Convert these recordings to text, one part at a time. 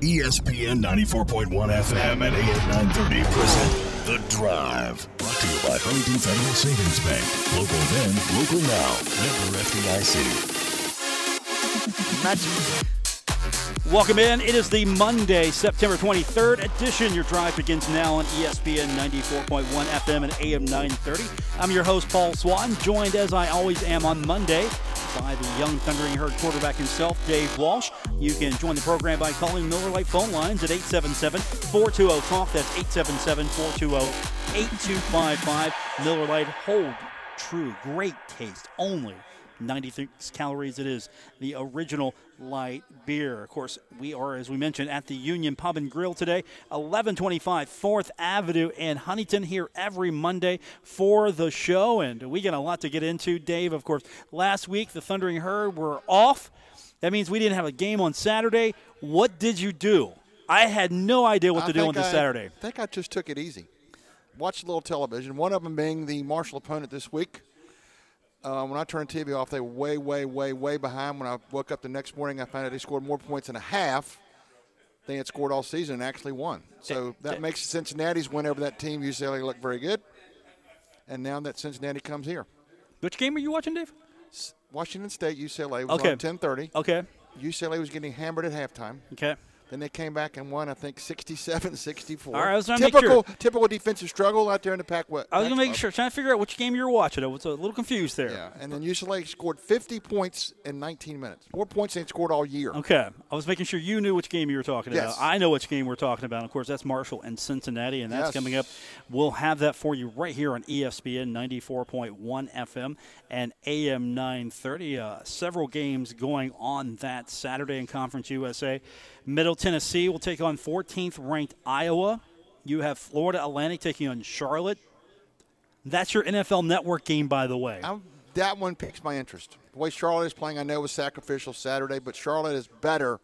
ESPN 94.1 FM and AM 930 present The Drive. Brought to you by Huntington Federal Savings Bank. Local then, local now. Member FDIC. Magic. Welcome in. It is the Monday, September 23rd edition. Your drive begins now on ESPN 94.1 FM and AM 930. I'm your host, Paul Swann, joined as I always am on Monday by the young Thundering Herd quarterback himself, Dave Walsh. You can join the program by calling Miller Lite phone lines at 877 420 TALK. That's 877 420 8255. Miller Lite, hold true, great taste, only 96 calories. It is the original light beer. Of course we are as we mentioned at the union pub and grill today 1125 4th avenue in huntington here every monday for the show. And we got a lot to get into. Dave of course last week the thundering herd were off. That means we didn't have a game on saturday. What did you do? I had no idea what I to do on this I- saturday. I think I just took it easy. Watched a little television. One of them being the Marshall opponent this week. Uh, when I turned TV off, they were way, way, way, way behind. When I woke up the next morning, I found out they scored more points in a half than they had scored all season and actually won. So that makes Cincinnati's win over that team, UCLA, look very good. And now that Cincinnati comes here. which game are you watching dave Washington State, UCLA was Okay. on 1030. okay UCLA was getting hammered at halftime. okay Then they came back and won, I think, 67 64. All right, I was trying to make typical, sure. typical defensive struggle out there in the Pac West. I was gonna make sure, trying to figure out which game you were watching. I was a little confused there. Yeah, and then UCLA scored 50 points in 19 minutes. More points than they scored all year. Okay, I was making sure you knew which game you were talking Yes. about. I know which game we're talking about. Of course, that's Marshall and Cincinnati, and that's Yes. coming up. We'll have that for you right here on ESPN 94.1 FM and AM 930. Uh, several games going on that Saturday in Conference USA. Middle Tennessee will take on 14th ranked Iowa. You have Florida Atlantic taking on Charlotte. That's your NFL Network game, by the way. I'm, that one piques my interest. The way Charlotte is playing, I know was sacrificial Saturday, but Charlotte is better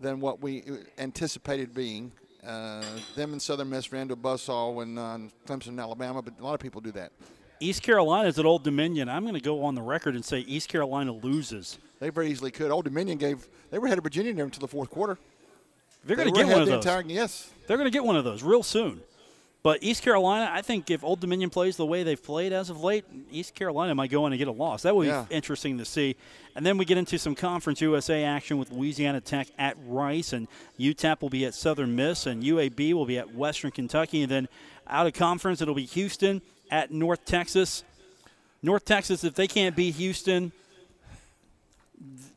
than what we anticipated being. Uh, them and Southern Miss ran to a buzzsaw when uh, Clemson, Alabama, but a lot of people do that. East Carolina is at Old Dominion. I'm going to go on the record and say East Carolina loses. They very easily could. Old Dominion gave they were ahead of Virginia there until the fourth quarter. They're going to were get one of those. entire yes. They're going to get one of those real soon. But East Carolina, I think if Old Dominion plays the way they've played as of late, East Carolina might go on and get a loss. That would Yeah. be interesting to see. And then we get into some Conference USA action with Louisiana Tech at Rice, and UTEP will be at Southern Miss, and UAB will be at Western Kentucky. And then out of conference, it'll be Houston at North Texas. North Texas, if they can't beat Houston,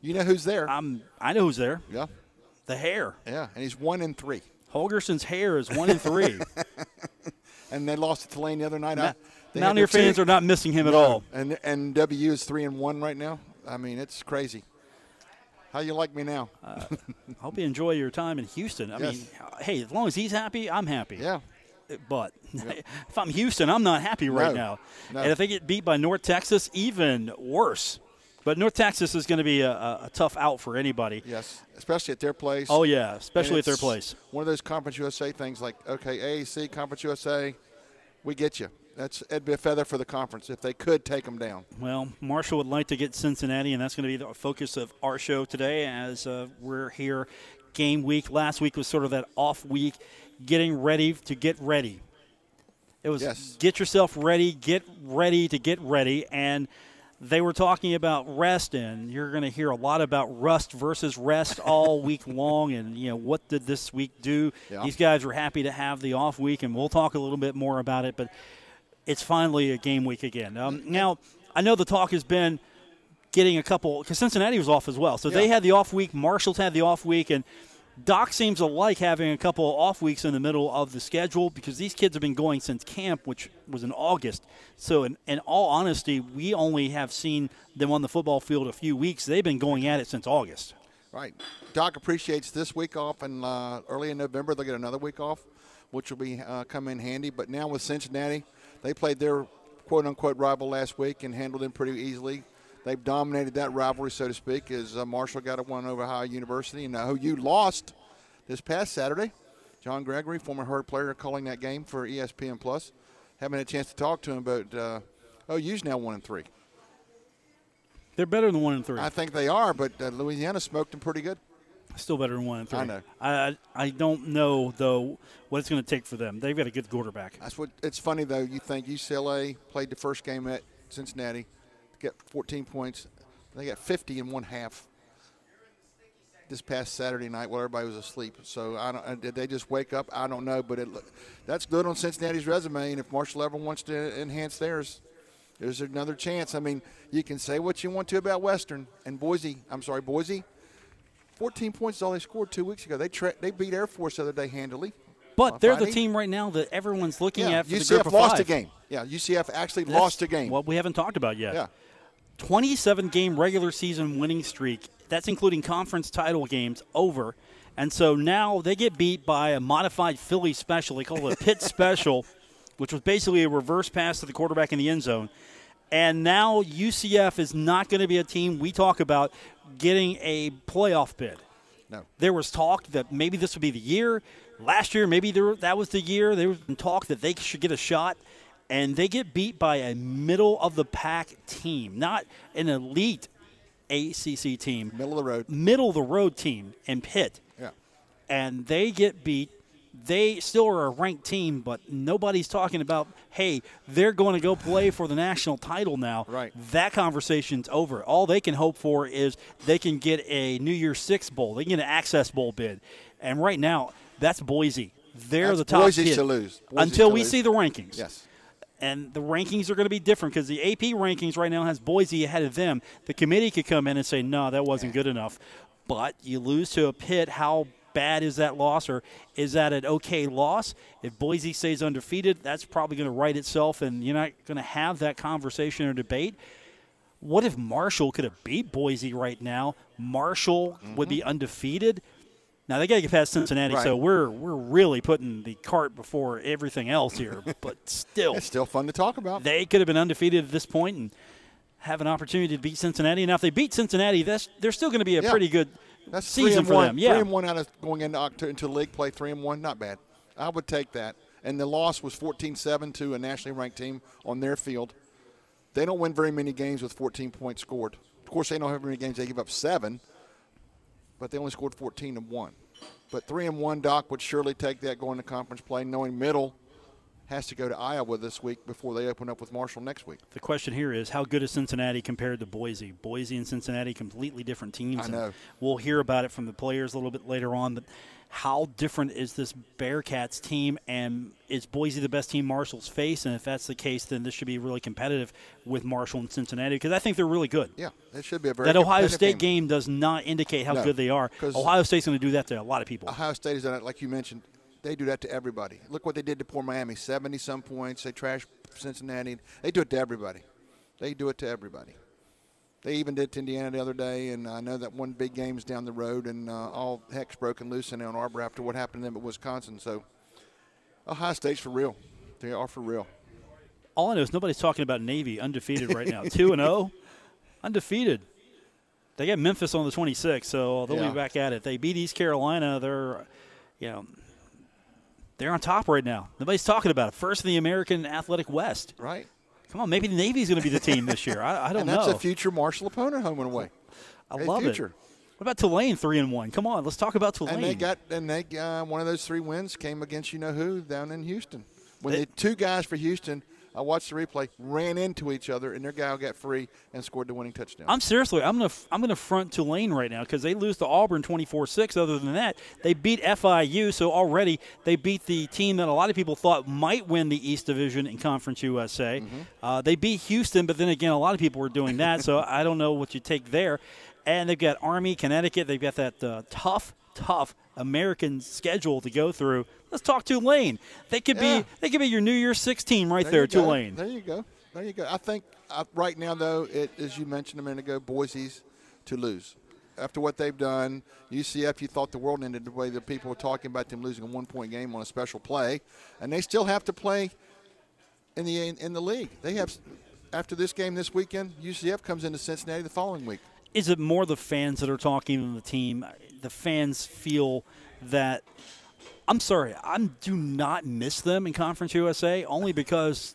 You know who's there? I'm, I know who's there. yeah, The hair. yeah, and he's one in three. Holgorsen's hair is one in three. And they lost it to Tulane the other night. I- Mountaineer fans are not missing him at all. And and W is three and one right now. I mean, it's crazy. How you like me now? I hope you enjoy your time in Houston. I Yes. mean, hey, as long as he's happy, I'm happy. yeah, But if I'm Houston, I'm not happy right No. now. No. And if they get beat by North Texas, even worse. But North Texas is going to be a, a, a tough out for anybody. yes, especially at their place. Oh yeah, especially at their place. One of those Conference USA things, like okay, AAC Conference USA, we get you. That's it'd be a feather for the conference if they could take them down. Well, Marshall would like to get Cincinnati, and that's going to be the focus of our show today as uh, we're here game week. Last week was sort of that off week, getting ready to get ready. It was Yes. get yourself ready, get ready to get ready, and they were talking about rest, and you're going to hear a lot about rust versus rest all week long, and you know what did this week do? Yeah. These guys were happy to have the off week, and we'll talk a little bit more about it, but it's finally a game week again. Um, now, I know the talk has been getting a couple because Cincinnati was off as well, so they had the off week. Marshall's had the off week, and Doc seems to like having a couple of off weeks in the middle of the schedule because these kids have been going since camp, which was in August. So, in, in all honesty, we only have seen them on the football field a few weeks. They've been going at it since August. Right. Doc appreciates this week off, and uh, early in November they'll get another week off, which will be uh, come in handy. But now with Cincinnati, they played their quote unquote rival last week and handled them pretty easily. They've dominated that rivalry, so to speak, as uh, Marshall got a one over Ohio University, and uh, OU lost this past Saturday. John Gregory, former Herd player, calling that game for ESPN Plus. Haven't had a chance to talk to him, but uh, OU's now one and three. They're better than one and three. I think they are, but uh, Louisiana smoked them pretty good. Still better than one and three. I know. I I don't know though what it's going to take for them. They've got a good quarterback. That's what. It's funny though. You think UCLA played the first game at Cincinnati, get 14 points. They got 50 in one half. This past Saturday night, while everybody was asleep. So I don't. Did they just wake up? I don't know. But it, that's good on Cincinnati's resume. And if Marshall ever wants to enhance theirs, there's another chance. I mean, you can say what you want to about Western and Boise. I'm sorry, Boise. 14 points is all they scored two weeks ago. They tra- they beat Air Force the other day handily. But they're the team right now that everyone's looking Yeah, at for the UCF group of lost five. a game. Yeah, UCF actually That's lost a game. What we haven't talked about yet. yeah, 27 game regular season winning streak. That's including conference title games over. And so now they get beat by a modified Philly special. They call it a Pitt special, which was basically a reverse pass to the quarterback in the end zone. And now UCF is not going to be a team we talk about getting a playoff bid. no. There was talk that maybe this would be the year. Last year, maybe there, that was the year. There was talk that they should get a shot, and they get beat by a middle of the pack team, not an elite ACC team, Middle of the road. middle of the road team in Pitt, Yeah. and they get beat. They still are a ranked team, but nobody's talking about, hey, they're going to go play for the national title now. Right. That conversation's over. All they can hope for is they can get a New Year's Six bowl. They can get an Access Bowl bid. And right now, that's Boise. They're That's the top Boise kid. to lose. Boise Until to we lose. see the rankings Yes. And the rankings are going to be different because the AP rankings right now has Boise ahead of them. The committee could come in and say, no, that wasn't good enough. But you lose to a Pitt. How bad is that loss, or is that an okay loss? If Boise stays undefeated, that's probably going to right itself, and you're not going to have that conversation or debate. What if Marshall could have beat Boise right now? Marshall would be mm-hmm. undefeated. Now they got to get past Cincinnati, Right. so we're we're really putting the cart before everything else here. but still, It's still fun to talk about. they could have been undefeated at this point and have an opportunity to beat Cincinnati. Now, if they beat Cincinnati, that's they're still going to be a Yeah. pretty good That's season for one. them. Yeah, Three and one out of going into October, into league play. Three and one, not bad. I would take that. And the loss was 14-7 to a nationally ranked team on their field. They don't win very many games with 14 points scored. Of course, they don't have very many games. They give up seven, but they only scored 14 and one. But three and one, Doc would surely take that going to conference play, knowing Middle has to go to Iowa this week before they open up with Marshall next week. the question here is how good is Cincinnati compared to Boise? Boise and Cincinnati completely different teams. I know. We'll hear about it from the players a little bit later on, but. How different is this Bearcats team, and is Boise the best team Marshall's faced? And if that's the case, then this should be really competitive with Marshall and Cincinnati because I think they're really good. Yeah, it should be a very that Ohio State game does not indicate how No, good they are. Ohio State's going to do that to a lot of people. Ohio State is done it, like you mentioned. They do that to everybody. Look what they did to poor Miami. 70 some points. They trash Cincinnati. They do it to everybody. They do it to everybody. They even did it to Indiana the other day, and I know that one big game's down the road, and uh, all heck's broken loose in Ann Arbor after what happened to them at Wisconsin. So Ohio State's for real. They are for real. All I know is nobody's talking about Navy undefeated right now. Two and zero, undefeated. They got Memphis on the 26th, so they'll Yeah. be back at it. They beat East Carolina. They're, you know, they're on top right now. Nobody's talking about it. First in the American Athletic West. Right? Come on, maybe the Navy's going to be the team this year. I, I don't know. And that's know. a future Marshall opponent home and away. I a love future. it. What about Tulane three and one? Come on, let's talk about Tulane. And they got and they uh, one of those three wins came against you know who down in Houston. When They- the two guys for Houston, I watched the replay, ran into each other, and their guy got free and scored the winning touchdown. I'm seriously, I'm gonna I'm gonna front Tulane right now because they lose to Auburn 24-6. Other than that, they beat FIU, so already they beat the team that a lot of people thought might win the East Division in Conference USA. Uh, they beat Houston, but then again, a lot of people were doing that, so I don't know what you take there. And they've got Army, Connecticut. They've got that uh, tough, tough American schedule to go through. Let's talk Tulane. They could Yeah. be they could be your New Year's Six team right there, go. Tulane. There you go. There you go. I think uh, right now, though, it, as you mentioned a minute ago, Boise's to lose. After what they've done, UCF, you thought the world ended the way that people were talking about them losing a one-point game on a special play, and they still have to play in the in the league. They have after this game this weekend, UCF comes into Cincinnati the following week. is it more the fans that are talking than the team? The fans feel that. I'm sorry, I do not miss them in Conference USA only because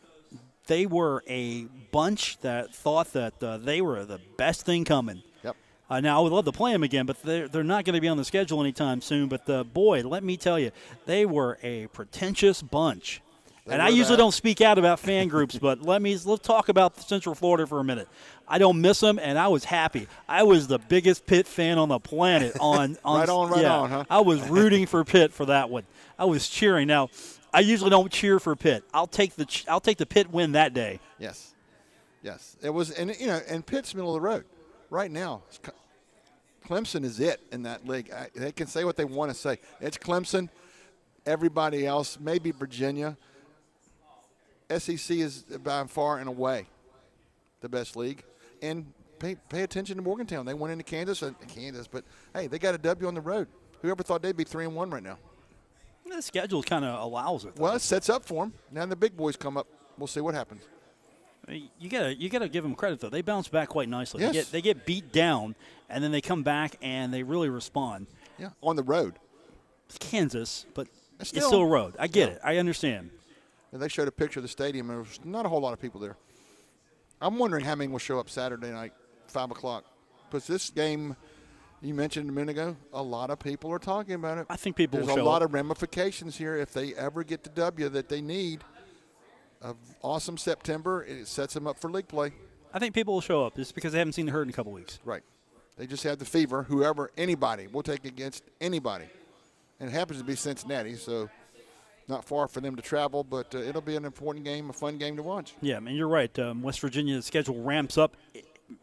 they were a bunch that thought that uh, they were the best thing coming. Yep. Uh, now, I would love to play them again, but they're, they're not going to be on the schedule anytime soon. But uh, boy, let me tell you, they were a pretentious bunch. They and I usually that. don't speak out about fan groups, but let me let's talk about Central Florida for a minute. I don't miss them, and I was happy. I was the biggest Pitt fan on the planet. On, on Right on, right yeah, on, huh? I was rooting for Pitt for that one. I was cheering. Now, I usually don't cheer for Pitt. I'll take the I'll take the Pitt win that day. Yes, yes. It was, and you know, and Pitt's middle of the road right now. Clemson is it in that league. I, they can say what they want to say. It's Clemson. Everybody else, maybe Virginia. SEC is by far and away the best league, and pay pay attention to Morgantown. They went into Kansas, uh, Kansas, but hey, they got a W on the road. Whoever thought they'd be three and one right now? The schedule kind of allows it. though. Well, it sets up for them. Now the big boys come up. We'll see what happens. You gotta you gotta give them credit though. They bounce back quite nicely. Yes. They get they get beat down, and then they come back and they really respond. Yeah, on the road. It's Kansas, but it's Still- still a road. I get Yeah. it. I understand. And they showed a picture of the stadium, and there was not a whole lot of people there. I'm wondering how many will show up Saturday night, five o'clock, because this game you mentioned a minute ago, a lot of people are talking about it. I think people There's will a lot up. of ramifications here if they ever get the W that they need. Of awesome September, it sets them up for league play. I think people will show up just because they haven't seen the herd in a couple weeks. Right. They just have the fever. Whoever, anybody, will take against anybody. And it happens to be Cincinnati, so not far for them to travel, but uh, it'll be an important game, a fun game to watch. Yeah, man, you're right. Um, West Virginia's schedule ramps up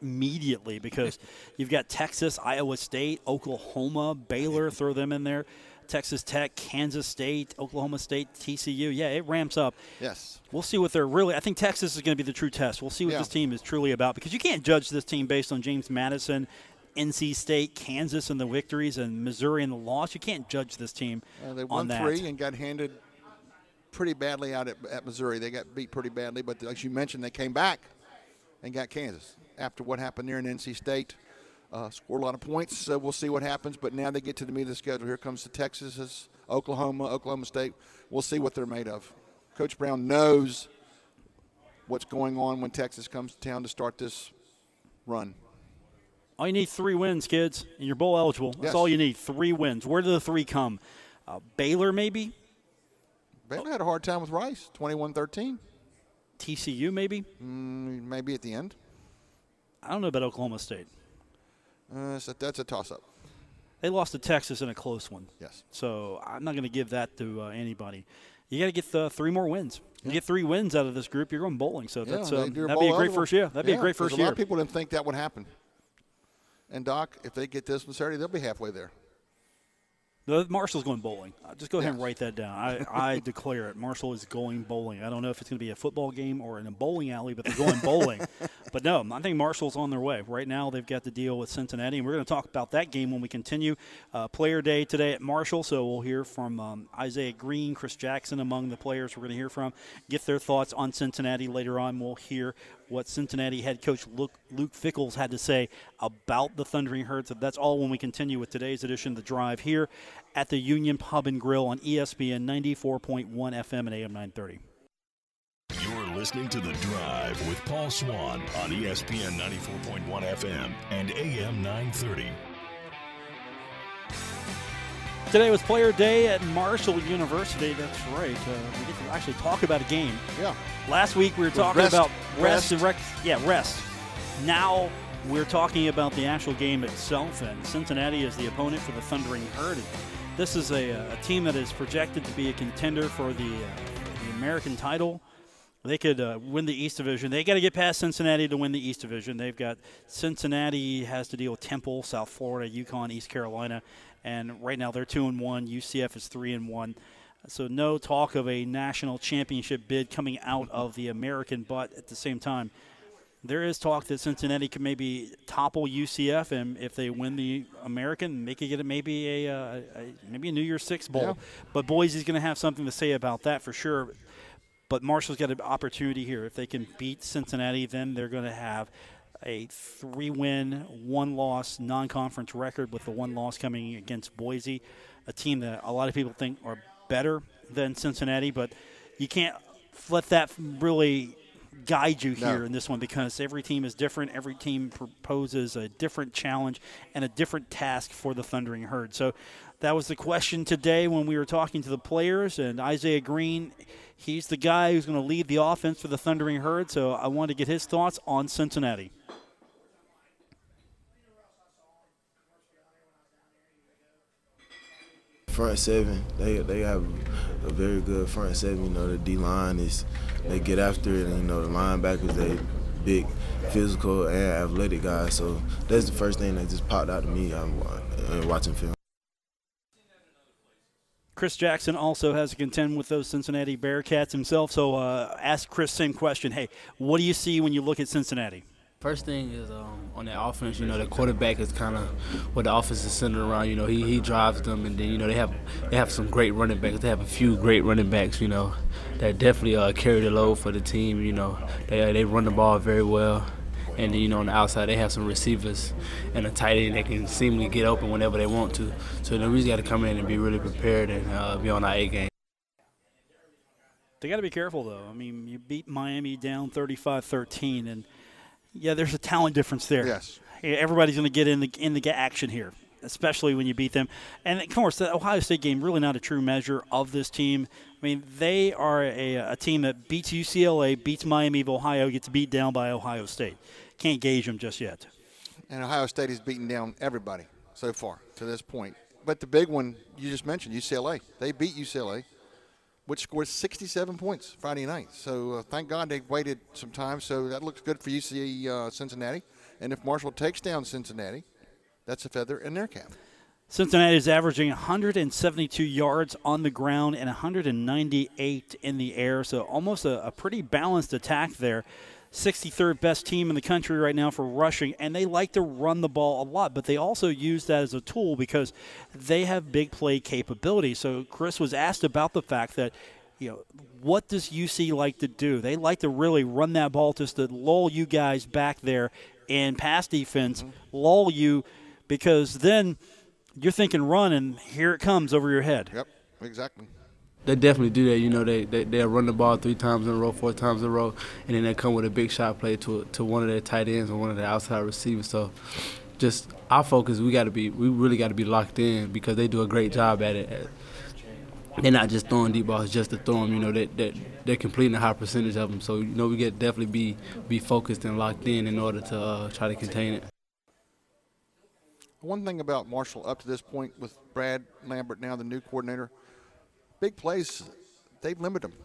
immediately because you've got Texas, Iowa State, Oklahoma, Baylor, throw them in there, Texas Tech, Kansas State, Oklahoma State, TCU. Yeah, it ramps up. Yes. We'll see what they're really. I think Texas is going to be the true test. We'll see what Yeah. this team is truly about because you can't judge this team based on James Madison, NC State, Kansas, and the victories, and Missouri and the loss. You can't judge this team Uh, they on won three and got handed pretty badly out at, at Missouri. They got beat pretty badly, but as you mentioned, they came back and got Kansas after what happened there in NC State. Uh, scored a lot of points, so we'll see what happens. But now they get to the meat of the schedule. Here comes the Texas, Oklahoma, Oklahoma State. We'll see what they're made of. Coach Brown knows what's going on when Texas comes to town to start this run. All you need three wins, kids, and you're bowl eligible. That's Yes. all you need. Three wins. Where do the three come? Uh, Baylor, maybe. Baylor had a hard time with Rice, 21-13, TCU, maybe. mm, maybe at the end. I don't know about Oklahoma State. Uh, so that's a toss-up. They lost to Texas in a close one. Yes. So I'm not going to give that to uh, anybody. You got to get the three more wins. You get three wins out of this group, you're going bowling. So that's Yeah, they- they're that'd be a great first year. That'd be a great first year. A lot year. of people didn't think that would happen. And Doc, if they get this one Saturday, they'll be halfway there. The Marshall's going bowling. Uh, just go ahead and write that down. I, I declare it. Marshall is going bowling. I don't know if it's going to be a football game or in a bowling alley, but they're going bowling. but no, I think Marshall's on their way. Right now, they've got to deal with Cincinnati, and we're going to talk about that game when we continue. Uh, player day today at Marshall, so we'll hear from um, Isaiah Green, Chris Jackson among the players we're going to hear from. Get their thoughts on Cincinnati later on. We'll hear what Cincinnati head coach Luke, Luke Fickles had to say about the Thundering Herds. That's all when we continue with today's edition of The Drive here at the Union Pub and Grill on ESPN 94.1 FM and AM 930. You're listening to The Drive with Paul Swann on ESPN 94.1 FM and AM 930. Today was Player Day at Marshall University. That's right. Uh, we get to actually talk about a game. Yeah. Last week we were talking rest- about rest, rest. and rec- yeah, rest. Now we're talking about the actual game itself, and Cincinnati is the opponent for the Thundering Herd. This is a, a team that is projected to be a contender for the, uh, the American title. They could uh, win the East Division. They got to get past Cincinnati to win the East Division. They've got Cincinnati has to deal with Temple, South Florida, UConn, East Carolina, and right now they're two and one. UCF is three and one. So no talk of a national championship bid coming out of the American, but at the same time, there is talk that Cincinnati could maybe topple UCF, and if they win the American, they could get maybe a, uh, a maybe a New Year's Six bowl. Yeah. But Boise's going to have something to say about that for sure. But Marshall's got an opportunity here. If they can beat Cincinnati, then they're going to have a three-win, one-loss non-conference record, with the one loss coming against Boise, a team that a lot of people think are better than Cincinnati. But you can't let that really guide you here No. in this one because every team is different. Every team proposes a different challenge and a different task for the Thundering Herd. So that was the question today when we were talking to the players. And Isaiah Green, he's the guy who's going to lead the offense for the Thundering Herd. So I wanted to get his thoughts on Cincinnati. front seven. They they have a very good front seven. You know, the D line is they get after it, and you know the linebackers they big, physical and athletic guys. So that's the first thing that just popped out to me. I'm uh, watching film. Chris Jackson also has to contend with those Cincinnati Bearcats himself. So uh, ask Chris same question. Hey, what do you see when you look at Cincinnati? First thing is um, on that offense, you know, the quarterback is kind of what the offense is centered around. You know, he, he drives them, and then you know they have they have some great running backs. They have a few great running backs, you know, that definitely uh, carry the load for the team. You know, they they run the ball very well, and then, you know on the outside they have some receivers and a tight end that can seemingly get open whenever they want to. So you know, we just got to come in and be really prepared and uh, be on our A game. They got to be careful, though. I mean, you beat Miami down 35 13, and yeah, there's a talent difference there. Yes. Everybody's going to get in the in the action here, especially when you beat them. And of course, the Ohio State game really not a true measure of this team. I mean, they are a, a team that beats UCLA, beats Miami of Ohio, gets beat down by Ohio State. Can't gauge them just yet. And Ohio State has beaten down everybody so far to this point. But the big one you just mentioned, UCLA. They beat UCLA, which scored 67 points Friday night. So uh, thank God they waited some time. So that looks good for UC uh, Cincinnati. And if Marshall takes down Cincinnati, that's a feather in their cap. Cincinnati is averaging 172 yards on the ground and 198 in the air, so almost a, a, pretty balanced attack there. 63rd best team in the country right now for rushing, and they like to run the ball a lot, but they also use that as a tool because they have big play capability. So Chris was asked about the fact that, you know, what does UC like to do? They like to really run that ball just to lull you guys back there in pass defense, mm-hmm. lull you because then you're thinking run, and here it comes over your head. Yep, exactly. They definitely do that. You know, they, they they'll run the ball three times in a row, four times in a row, and then they come with a big shot play to to one of their tight ends or one of their outside receivers. So, just our focus, we got to be, we really got to be locked in because they do a great job at it. They're not just throwing deep balls just to throw them. You know, they, they they're completing a high percentage of them. So you know, we get definitely be be focused and locked in in order to uh, try to contain it. One thing about Marshall up to this point with Brad Lambert now the new coordinator, big plays, they've limited them.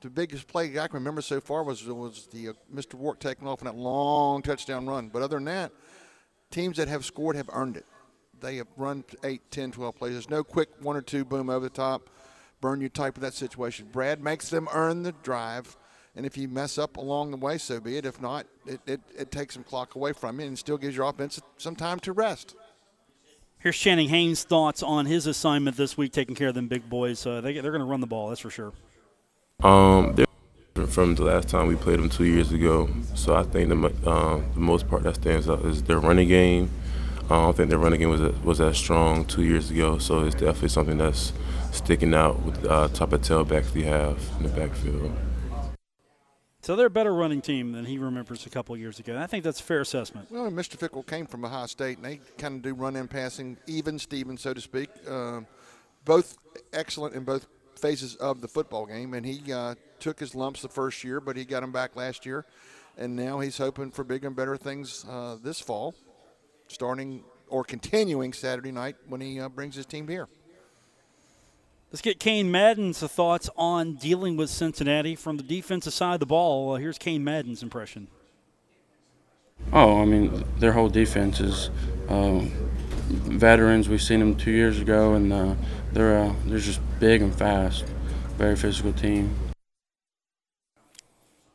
The biggest play I can remember so far was was the uh, Mr. Rourke taking off in that long touchdown run. But other than that, teams that have scored have earned it. They have run 8, 10, 12 plays. There's no quick one or two boom over the top, burn you type of that situation. Brad makes them earn the drive. And if you mess up along the way, so be it. If not, it, it, it takes some clock away from you and still gives your offense some time to rest. Here's Channing Hames' thoughts on his assignment this week, taking care of them big boys. Uh, they, they're going to run the ball, that's for sure. Um, from the last time we played them two years ago. So I think the, um, the most part that stands out is their running game. I don't think their running game was was as strong two years ago. So it's definitely something that's sticking out with the uh, type of tailbacks we have in the backfield. So they're a better running team than he remembers a couple years ago. And I think that's a fair assessment. Well, Mr. Fickell came from Ohio State, and they kind of do run in passing, even Steven, so to speak. Uh, both excellent in both phases of the football game, and he uh, took his lumps the first year, but he got them back last year, and now he's hoping for bigger and better things uh, this fall, starting or continuing Saturday night when he uh, brings his team here. Let's get Cain Madden's thoughts on dealing with Cincinnati from the defensive side of the ball. Uh, here's Cain Madden's impression. Oh, I mean, their whole defense is um, veterans. We've seen them two years ago, and uh, they're uh, they're just big and fast. Very physical team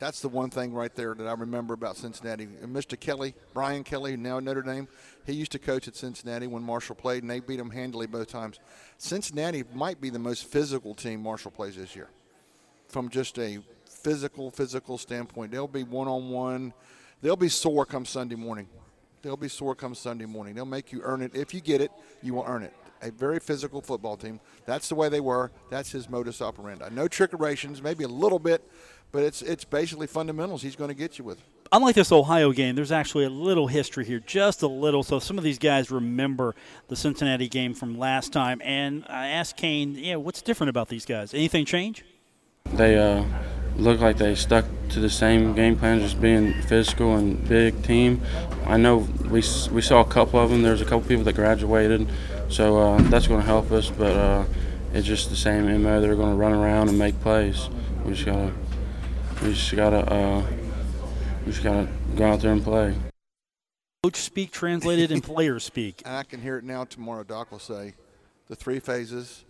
that's the one thing right there that I remember about Cincinnati. And Mr. Kelly, Brian Kelly, now Notre Dame, he used to coach at Cincinnati when Marshall played, and they beat him handily both times. Cincinnati might be the most physical team Marshall plays this year, from just a physical, physical standpoint. They'll be one on one. They'll be sore come Sunday morning. They'll be sore come Sunday morning. They'll make you earn it. If you get it, you will earn it. a very physical football team. That's the way they were. That's his modus operandi. No trickerations, maybe a little bit, but it's it's basically fundamentals he's going to get you with. Unlike this Ohio game, there's actually a little history here, just a little. So some of these guys remember the Cincinnati game from last time. And I asked Cain, yeah, what's different about these guys? Anything change? They uh, look like they stuck to the same game plan, just being physical and big team. I know we we saw a couple of them. There's a couple people that graduated, so uh, that's going to help us. But uh, it's just the same MO. They're going to run around and make plays. We just gotta we just gotta uh, we just gotta go out there and play. Coach speak translated and player speak. And I can hear it now tomorrow. Doc will say the three phases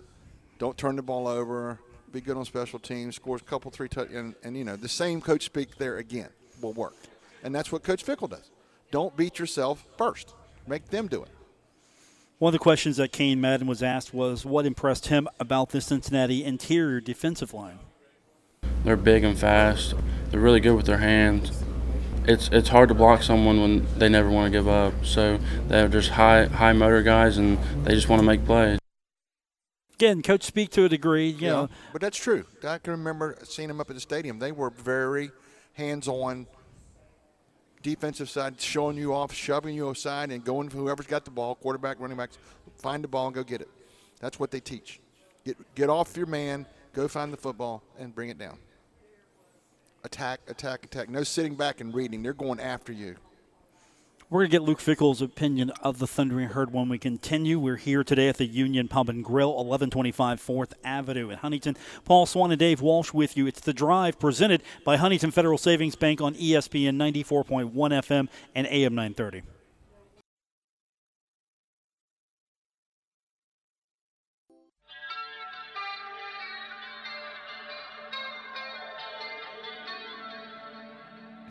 don't turn the ball over, be good on special teams, scores a couple, three touch, and, and you know, the same coach speak there again will work. And that's what Coach Fickell does. Don't beat yourself first, make them do it. One of the questions that Cain Madden was asked was what impressed him about the Cincinnati interior defensive line. They're big and fast. They're really good with their hands. It's it's hard to block someone when they never want to give up. So they're just high high motor guys, and they just want to make plays. Again, coach speak to a degree, you Yeah, know. but that's true. I can remember seeing them up at the stadium. They were very hands-on, defensive side, showing you off, shoving you aside, and going for whoever's got the ball, quarterback, running backs, find the ball and go get it. That's what they teach. Get get off your man, go find the football, and bring it down. Attack, attack, attack. No sitting back and reading. They're going after you. We're going to get Luke Fickell's opinion of the Thundering Herd when we continue. We're here today at the Union Pub and Grill, 1125 4th Avenue in Huntington. Paul Swann and Dave Walsh with you. It's The Drive presented by Huntington Federal Savings Bank on ESPN 94.1 FM and AM 930.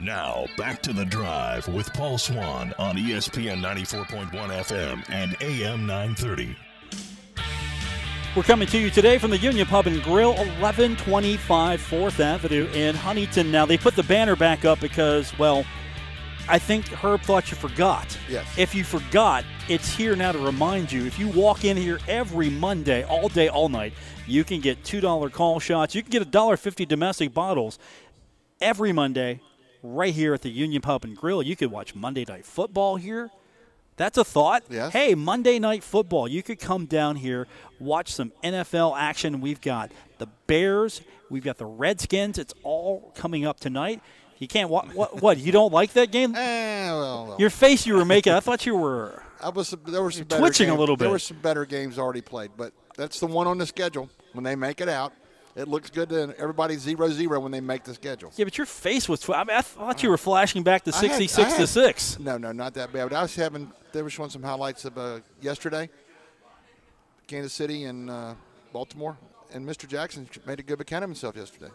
Now, back to the drive with Paul Swann on ESPN 94.1 FM and AM 930. We're coming to you today from the Union Pub and Grill, 1125 4th Avenue in Huntington. Now, they put the banner back up because, well, I think Herb thought you forgot. Yes. If you forgot, it's here now to remind you. If you walk in here every Monday, all day, all night, you can get $2 call shots. You can get $1.50 domestic bottles every Monday right here at the Union Pub and Grill. You could watch Monday Night Football here. That's a thought. Yes. Hey, Monday Night Football. You could come down here, watch some NFL action. We've got the Bears, we've got the Redskins. It's all coming up tonight. You can't what what, what you don't like that game? Eh, well, well. Your face you were making. I thought you were I was there were some twitching a little bit. There were some better games already played, but that's the one on the schedule. When they make it out, it looks good to everybody zero zero when they make the schedule. Yeah, but your face was. Tw- I, mean, I thought you were flashing back to I sixty-six to six. No, no, not that bad. But I was having they were showing some highlights of uh, yesterday, Kansas City and uh, Baltimore, and Mr. Jackson made a good account of himself yesterday.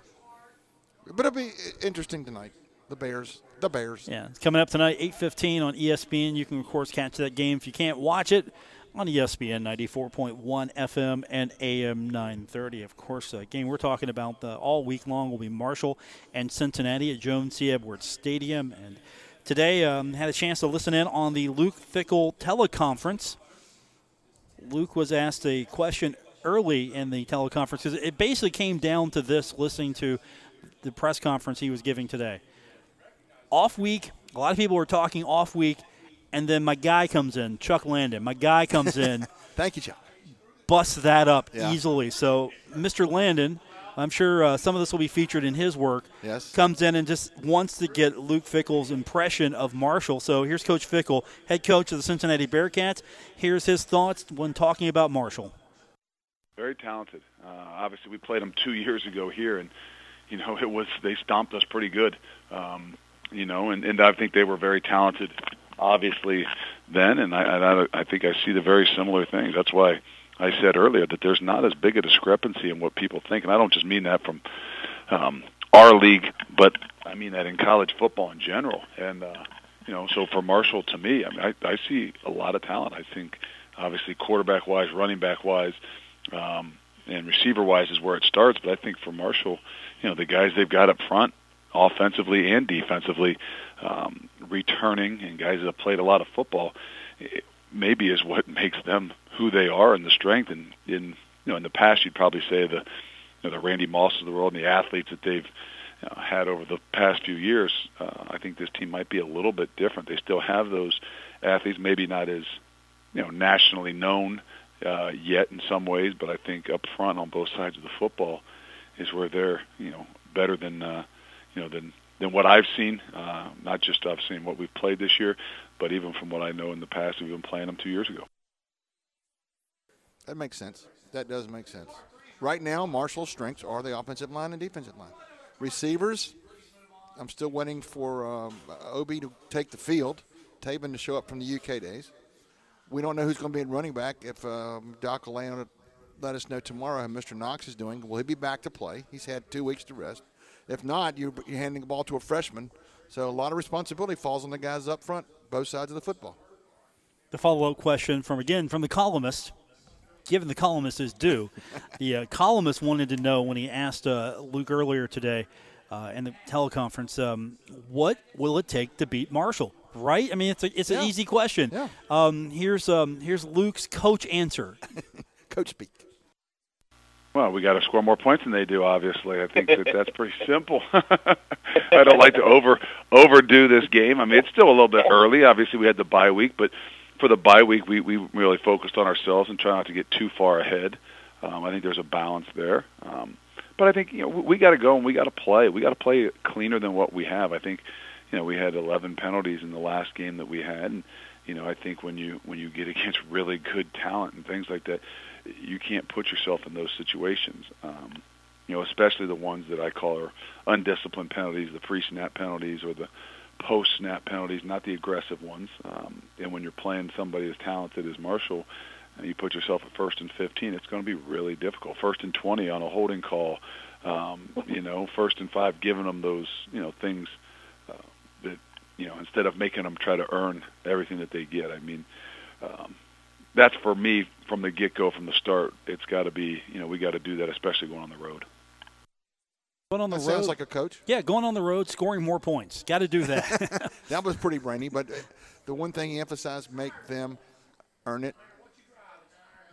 But it'll be interesting tonight. The Bears, the Bears. Yeah, it's coming up tonight, eight fifteen on ESPN. You can of course catch that game if you can't watch it on ESPN ninety four point one FM and AM nine thirty. Of course, the game we're talking about uh, all week long will be Marshall and Cincinnati at Joan C. Edwards Stadium. And today, um, had a chance to listen in on the Luke Fickell teleconference. Luke was asked a question early in the teleconference because it basically came down to this listening to the press conference he was giving today. Off week, a lot of people were talking off week, and then my guy comes in, Chuck Landon. My guy comes in, Thank you, Chuck. busts that up Yeah. easily. So, Mr. Landon, I'm sure uh, some of this will be featured in his work. Yes. Comes in and just wants to get Luke Fickell's impression of Marshall. So here's Coach Fickle, head coach of the Cincinnati Bearcats. Here's his thoughts when talking about Marshall. very talented. Uh, obviously, we played them two years ago here, and you know it was they stomped us pretty good. Um, you know, and, and I think they were very talented, obviously then, and I, I I think I see the very similar things. That's why I said earlier that there's not as big a discrepancy in what people think, and I don't just mean that from um, our league, but I mean that in college football in general. And uh, you know, so for Marshall, to me, I mean, I, I see a lot of talent. I think, obviously, quarterback wise, running back wise, um, and receiver wise is where it starts. But I think for Marshall, you know, the guys they've got up front, offensively and defensively, um, returning and guys that have played a lot of football, maybe is what makes them who they are and the strength. And in you know in the past, you'd probably say the you know, the Randy Moss of the world and the athletes that they've you know, had over the past few years. Uh, I think this team might be a little bit different. They still have those athletes, maybe not as you know nationally known uh, yet in some ways, but I think up front on both sides of the football is where they're you know better than uh, you know than than what I've seen. Uh, not just I've seen what we've played this year, but even from what I know in the past, we've been playing them two years ago. That makes sense. That does make sense. Right now, Marshall's strengths are the offensive line and defensive line. Receivers, I'm still waiting for um, Obi to take the field, Tabin to show up from the UK days. We don't know who's going to be in running back. If um, Doc will let us know tomorrow how Mr. Knox is doing, will he be back to play? He's had two weeks to rest. If not, you're, you're handing the ball to a freshman. So a lot of responsibility falls on the guys up front, both sides of the football. The follow-up question from again from the columnist given the columnist is due, the uh, columnist wanted to know when he asked uh, Luke earlier today uh, in the teleconference, um, what will it take to beat Marshall? Right? I mean, it's a, it's yeah. an easy question. Yeah. Um, here's um, here's Luke's coach answer. coach speak. Well, we got to score more points than they do. Obviously, I think that that's pretty simple. I don't like to over overdo this game. I mean, it's still a little bit early. Obviously, we had the bye week, but for the bye week, we, we really focused on ourselves and try not to get too far ahead. Um, I think there's a balance there. Um, but I think you know we, we got to go and we got to play. We got to play cleaner than what we have. I think you know we had 11 penalties in the last game that we had, and you know I think when you when you get against really good talent and things like that, you can't put yourself in those situations. Um, you know, especially the ones that I call are undisciplined penalties, the free snap penalties, or the post snap penalties, not the aggressive ones. Um, and when you're playing somebody as talented as Marshall, and you put yourself at first and 15, it's going to be really difficult. First and 20 on a holding call, um, you know, first and five, giving them those, you know, things uh, that, you know, instead of making them try to earn everything that they get. I mean, um, that's for me from the get-go, from the start. It's got to be, you know, we got to do that, especially going on the road. Going on the that road. Sounds like a coach. Yeah, going on the road, scoring more points. Got to do that. that was pretty brainy, but uh, the one thing he emphasized: make them earn it.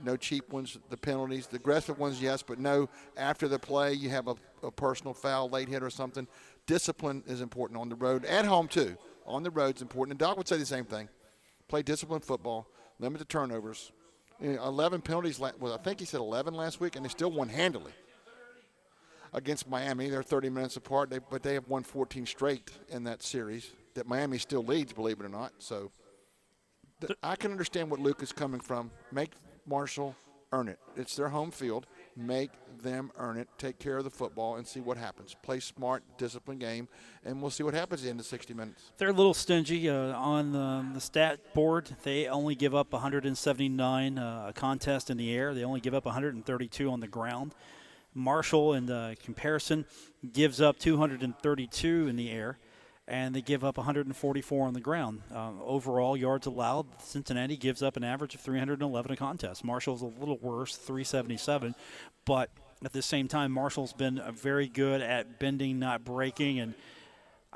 No cheap ones. The penalties, the aggressive ones, yes, but no. After the play, you have a, a personal foul, late hit, or something. Discipline is important on the road, at home too. On the road is important. And Doc would say the same thing: play disciplined football, limit the turnovers. Eleven penalties. Well, I think he said eleven last week, and they still won handily against Miami. They're 30 minutes apart, they, but they have won 14 straight in that series. That Miami still leads, believe it or not. So th- I can understand what Luke is coming from. Make Marshall earn it. It's their home field. Make them earn it. Take care of the football and see what happens. Play smart, disciplined game, and we'll see what happens at the end of 60 minutes. They're a little stingy uh, on the, the, stat board. They only give up 179 uh, contest in the air. They only give up 132 on the ground. Marshall, in the comparison, gives up 232 in the air, and they give up 144 on the ground. Uh, overall yards allowed, Cincinnati gives up an average of 311 a contest. Marshall's a little worse, 377, but at the same time, Marshall's been very good at bending, not breaking, and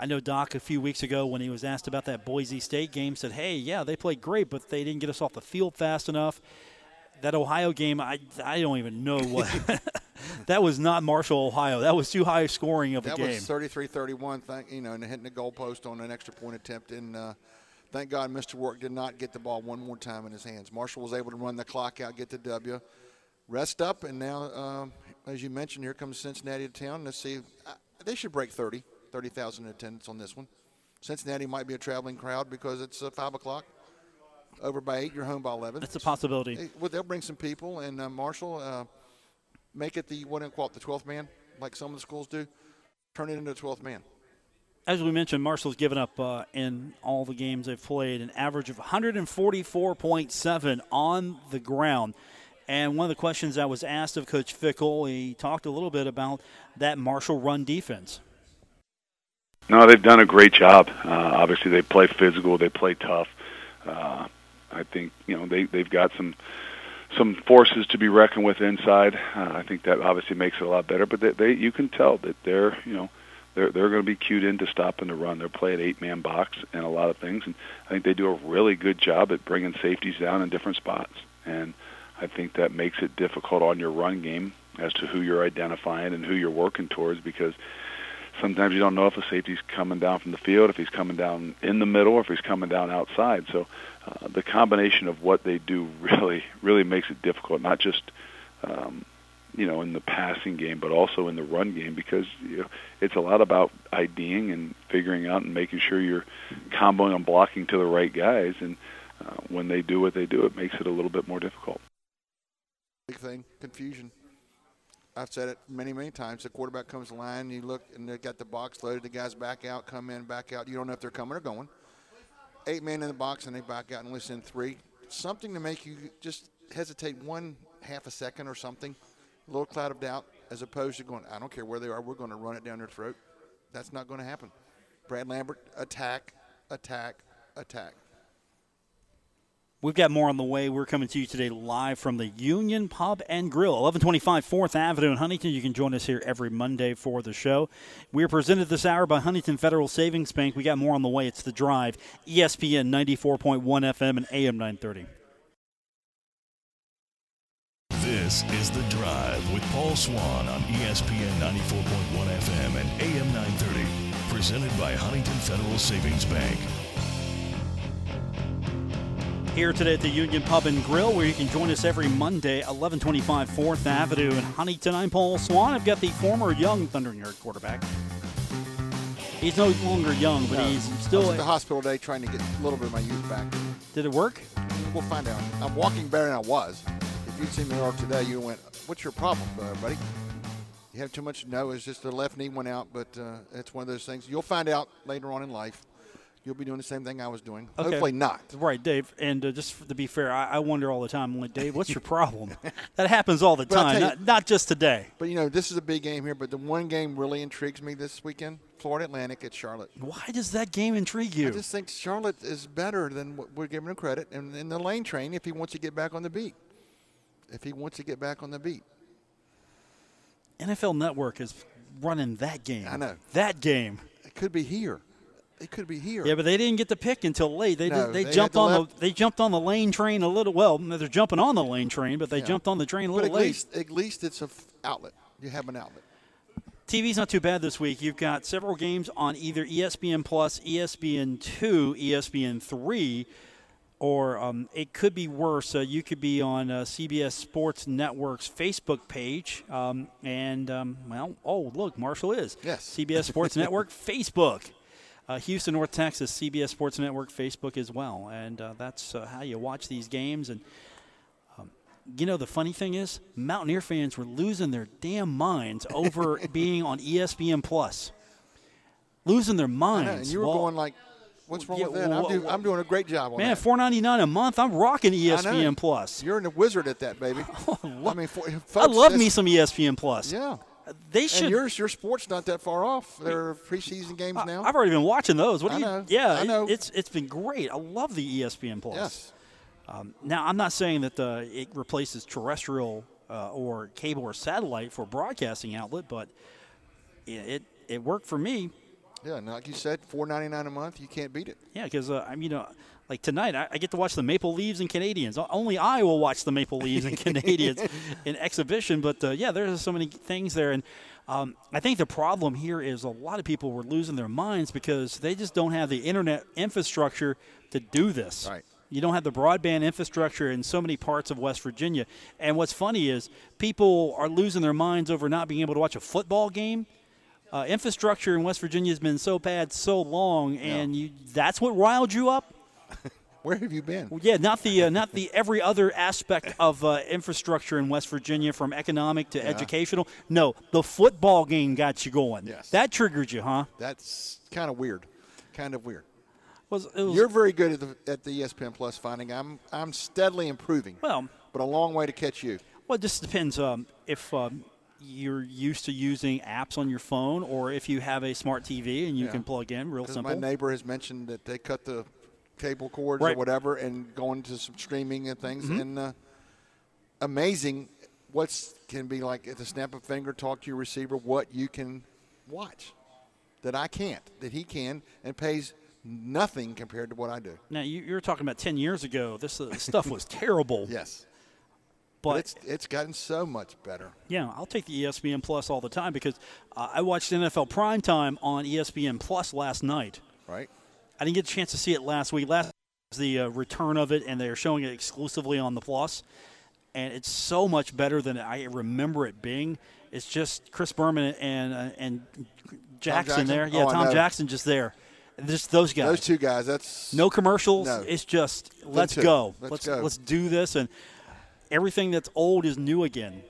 I know Doc a few weeks ago when he was asked about that Boise State game said, "Hey, yeah, they played great, but they didn't get us off the field fast enough." That Ohio game, I I don't even know what that was not Marshall, Ohio. That was too high scoring of a game. That was 33-31. Thank you know, and hitting the goalpost on an extra point attempt. And uh, thank God, Mr. Rourke did not get the ball one more time in his hands. Marshall was able to run the clock out, get the W, rest up, and now, um, as you mentioned, here comes Cincinnati to town. Let's see, uh, they should break 30, 30,000 attendance on this one. Cincinnati might be a traveling crowd because it's uh, five o'clock. Over by eight, you're home by eleven. That's a possibility. They, well, they'll bring some people, and uh, Marshall uh, make it the what call it the twelfth man, like some of the schools do. Turn it into a twelfth man. As we mentioned, Marshall's given up uh, in all the games they've played an average of 144.7 on the ground. And one of the questions that was asked of Coach Fickell, he talked a little bit about that Marshall run defense. No, they've done a great job. Uh, obviously, they play physical, they play tough. Uh, I think you know they they've got some some forces to be reckoned with inside. Uh, I think that obviously makes it a lot better. But they, they you can tell that they're you know they're they're going to be cued in to stopping the run. They're playing eight man box and a lot of things, and I think they do a really good job at bringing safeties down in different spots. And I think that makes it difficult on your run game as to who you're identifying and who you're working towards because sometimes you don't know if a safety's coming down from the field, if he's coming down in the middle, or if he's coming down outside. So uh, the combination of what they do really, really makes it difficult, not just um, you know in the passing game, but also in the run game because you know, it's a lot about IDing and figuring out and making sure you're comboing and blocking to the right guys. And uh, when they do what they do, it makes it a little bit more difficult. Big thing, confusion. I've said it many, many times. The quarterback comes to line, you look, and they got the box loaded. The guys back out, come in, back out. You don't know if they're coming or going. Eight men in the box, and they back out and listen three. Something to make you just hesitate one half a second or something, a little cloud of doubt, as opposed to going, I don't care where they are, we're going to run it down their throat. That's not going to happen. Brad Lambert, attack, attack, attack. We've got more on the way. We're coming to you today live from the Union Pub and Grill, 1125 4th Avenue in Huntington. You can join us here every Monday for the show. We are presented this hour by Huntington Federal Savings Bank. We got more on the way. It's The Drive, ESPN 94.1 FM and AM 930. This is The Drive with Paul Swann on ESPN 94.1 FM and AM 930. Presented by Huntington Federal Savings Bank. Here today at the Union Pub and Grill, where you can join us every Monday, 1125 4th Avenue in Huntington. I'm Paul Swann. I've got the former young Thunder Thundering Herd quarterback. He's no longer young, but No. he's still. at the hospital today trying to get a little bit of my youth back. Did it work? We'll find out. I'm walking better than I was. If you'd seen me walk today, you went, "What's your problem, uh, buddy?" You have too much. No, it's just the left knee went out, but uh, it's one of those things. You'll find out later on in life. You'll be doing the same thing I was doing. Okay. Hopefully not. Right, Dave. And uh, just to be fair, I, I wonder all the time, like, Dave, what's your problem? that happens all the time, you- not, not just today. But you know, this is a big game here. But the one game really intrigues me this weekend: Florida Atlantic at Charlotte. Why does that game intrigue you? I just think Charlotte is better than what we're giving him credit. And in the lane train, if he wants to get back on the beat, if he wants to get back on the beat, NFL Network is running that game. I know. That game. it could be here. It could be here. Yeah, but they didn't get the pick until late. They No, did, they, they jumped on left- the they jumped on the lane train a little. Well, they're jumping on the lane train, but they Yeah. jumped on the train a but little at late. least, at least it's a f- outlet. You have an outlet. TV's not too bad this week. You've got several games on either ESPN Plus, ESPN Two, ESPN Three, or um, it could be worse. Uh, you could be on uh, CBS Sports Network's Facebook page, um, and um, well, oh look, Marshall is Yes. CBS Sports Network Facebook. Uh, Houston, North Texas, CBS Sports Network, Facebook as well, and uh, that's uh, how you watch these games. And um, you know, the funny thing is, Mountaineer fans were losing their damn minds over being on ESPN Plus, losing their minds. know, and you were Well, going like, "What's wrong yeah, with that?" well, I'm, do, well, I'm doing a great job on man, that. four ninety nine a month. I'm rocking. ESPN Plus. You're a wizard at that, baby. I mean, for, I love me some ESPN Plus. Yeah, They and should. yours, your sport's not that far off. There are preseason games I- now. I've already been watching those. What do you? know. Yeah, I know. it's it's been great. I love the ESPN Plus. yes, Now, I'm not saying that uh, it replaces terrestrial uh, or cable or satellite for broadcasting outlet, but it, it it worked for me. yeah. And like you said, four ninety nine a month. You can't beat it. Yeah, because uh, I mean, you know, like tonight, I, I get to watch the Maple Leafs and Canadiens. Only I will watch the Maple Leafs and Canadiens in exhibition. But uh, yeah, there's so many things there, and um, I think the problem here is a lot of people were losing their minds because they just don't have the internet infrastructure to do this. Right. You don't have the broadband infrastructure in so many parts of West Virginia. And what's funny is people are losing their minds over not being able to watch a football game. Uh, infrastructure in West Virginia has been so bad so long, and you, that's what riled you up. Where have you been? Yeah, not the uh, not the every other aspect of uh, infrastructure in West Virginia, from economic to educational. No, the football game got you going. Yes. that triggered you, huh? That's kind of weird. Kind of weird. Was, was You're very good at the, at the ESPN Plus finding. I'm I'm steadily improving, well. but a long way to catch you. Well, it just depends um, if um, you're used to using apps on your phone, or if you have a smart TV and you Yeah. can plug in real simple. my neighbor has mentioned that they cut the cable cords Right. or whatever and going to some streaming and things. Mm-hmm. And uh, amazing what's can be like at the snap of a finger, talk to your receiver, what you can watch that I can't, that he can, and pays nothing compared to what I do. Now you, you're talking about ten years ago. This uh, stuff was terrible. Yes. But, But it's it's gotten so much better. yeah, I'll take the ESPN Plus all the time because uh, I watched NFL Primetime on E ESPN Plus last night. Right. I didn't get a chance to see it last week. Last was the uh, return of it, and they're showing it exclusively on the Floss. Plus, and it's so much better than I remember it being. It's just Chris Berman and uh, and Jackson, Jackson? there. Yeah, Oh, Tom. Jackson just there. Just those guys. Those two guys. That's No commercials. No. It's just let's go. Let's let's go. let's do this, and everything that's old is new again.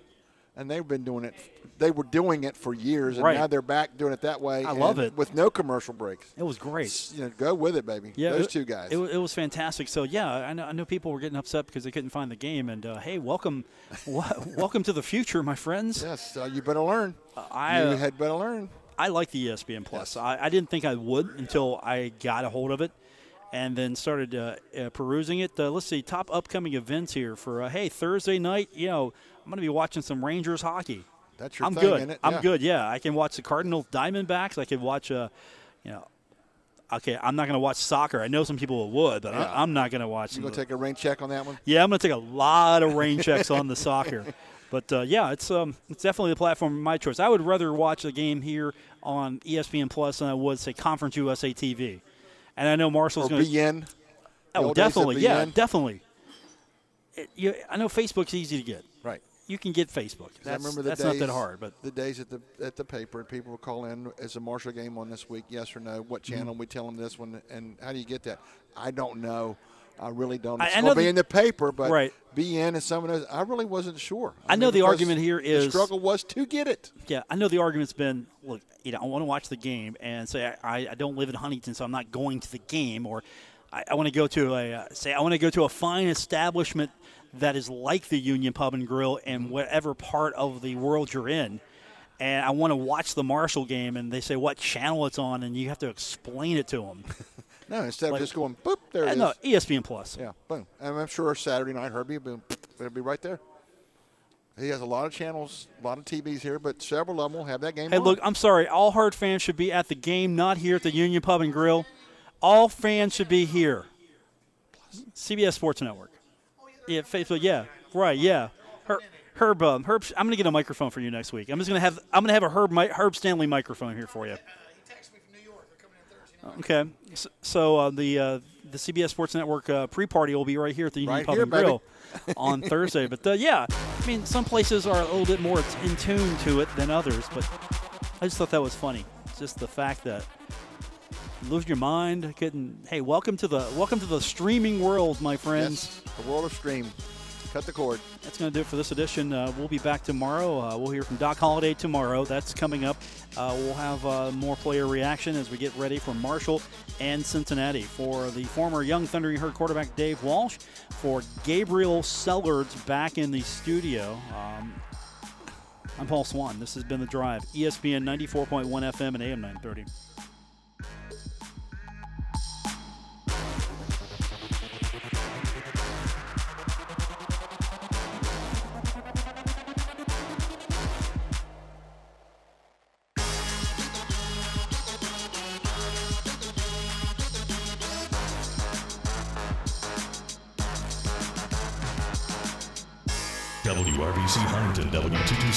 And they've been doing it. They were doing it for years, and Right. now they're back doing it that way. I love it. with no commercial breaks. It was great. You know, go with it, baby. Yeah, those it- two guys. It, it was fantastic. So yeah, I know, I know people were getting upset because they couldn't find the game. And uh, hey, welcome, w- welcome to the future, my friends. yes, uh, you better learn. I you uh, had better learn. I like the ESPN Plus. I, I didn't think I would until I got a hold of it, and then started uh, uh, perusing it. Uh, let's see, top upcoming events here for uh, hey Thursday night. You know, I'm going to be watching some Rangers hockey. That's your I'm thing, good. it? I'm Yeah. good. Yeah, I can watch the Cardinals Diamondbacks. I can watch, uh, you know, okay. I'm not going to watch soccer. I know some people would, but Yeah. I, I'm not going to watch. You the- gonna take a rain check on that one? yeah, I'm going to take a lot of rain checks on the soccer. But uh, yeah, it's um, it's definitely the platform of my choice. I would rather watch a game here on ESPN Plus than I would say Conference USA TV. And I know Marshall's going to. BN? Oh, definitely. Yeah, definitely. It, you, I know Facebook's easy to get. Right. You can get Facebook. 'Cause I That's, remember the that's days, not that hard. But the days at the at the paper, people would call in as a Marshall game on this week, yes or no. What Mm-hmm. channel? We tell them this one, and how do you get that? I don't know. I really don't. I- It's I going know to be in the paper, but Right. BN and some of those, I really wasn't sure. I know mean, the argument here is the struggle was to get it. Yeah, I know the argument's been look, you know, I want to watch the game and say I, I don't live in Huntington, so I'm not going to the game, or I, I want to go to a uh, say I want to go to a fine establishment that is like the Union Pub and Grill in mm-hmm. whatever part of the world you're in. And I want to watch the Marshall game, and they say what channel it's on, and you have to explain it to them. No, instead Like- of just going, boop, there it uh, is. no, E ESPN Plus. Yeah, boom. And I'm sure Saturday night, Herbie, boom, it'll be right there. He has a lot of channels, a lot of TVs here, but several of them will have that game. Hey, on. look, I'm sorry. All Hard fans should be at the game, not here at the Union Pub and Grill. All fans should be here. CBS Sports Network. Yeah, Facebook. Yeah, right. Yeah. Her, Herb, um, Herb. I'm gonna get a microphone for you next week. I'm just gonna have. I'm gonna have a Herb, Herb Stanley microphone here for you. Me from New York. We're coming on Thursday. Okay. So, so uh, the uh, the CBS Sports Network uh, pre-party will be right here at the Union Right Pub here, and. Grill on Thursday. But uh, yeah, I mean, some places are a little bit more in tune to it than others. But I just thought that was funny. Just the fact that lose your mind, couldn't. Hey, welcome to the welcome to the streaming world, my friends. Yes, the world of stream. Cut the cord. That's going to do it for this edition. Uh, we'll be back tomorrow. Uh, we'll hear from Doc Holliday tomorrow. That's coming up. Uh, we'll have uh, more player reaction as we get ready for Marshall and Cincinnati. For the former Young Thundering Herd quarterback Dave Walsh. For Gabriel Sellards back in the studio. Um, I'm Paul Swann. This has been The Drive, ESPN 94.1 FM and AM 930.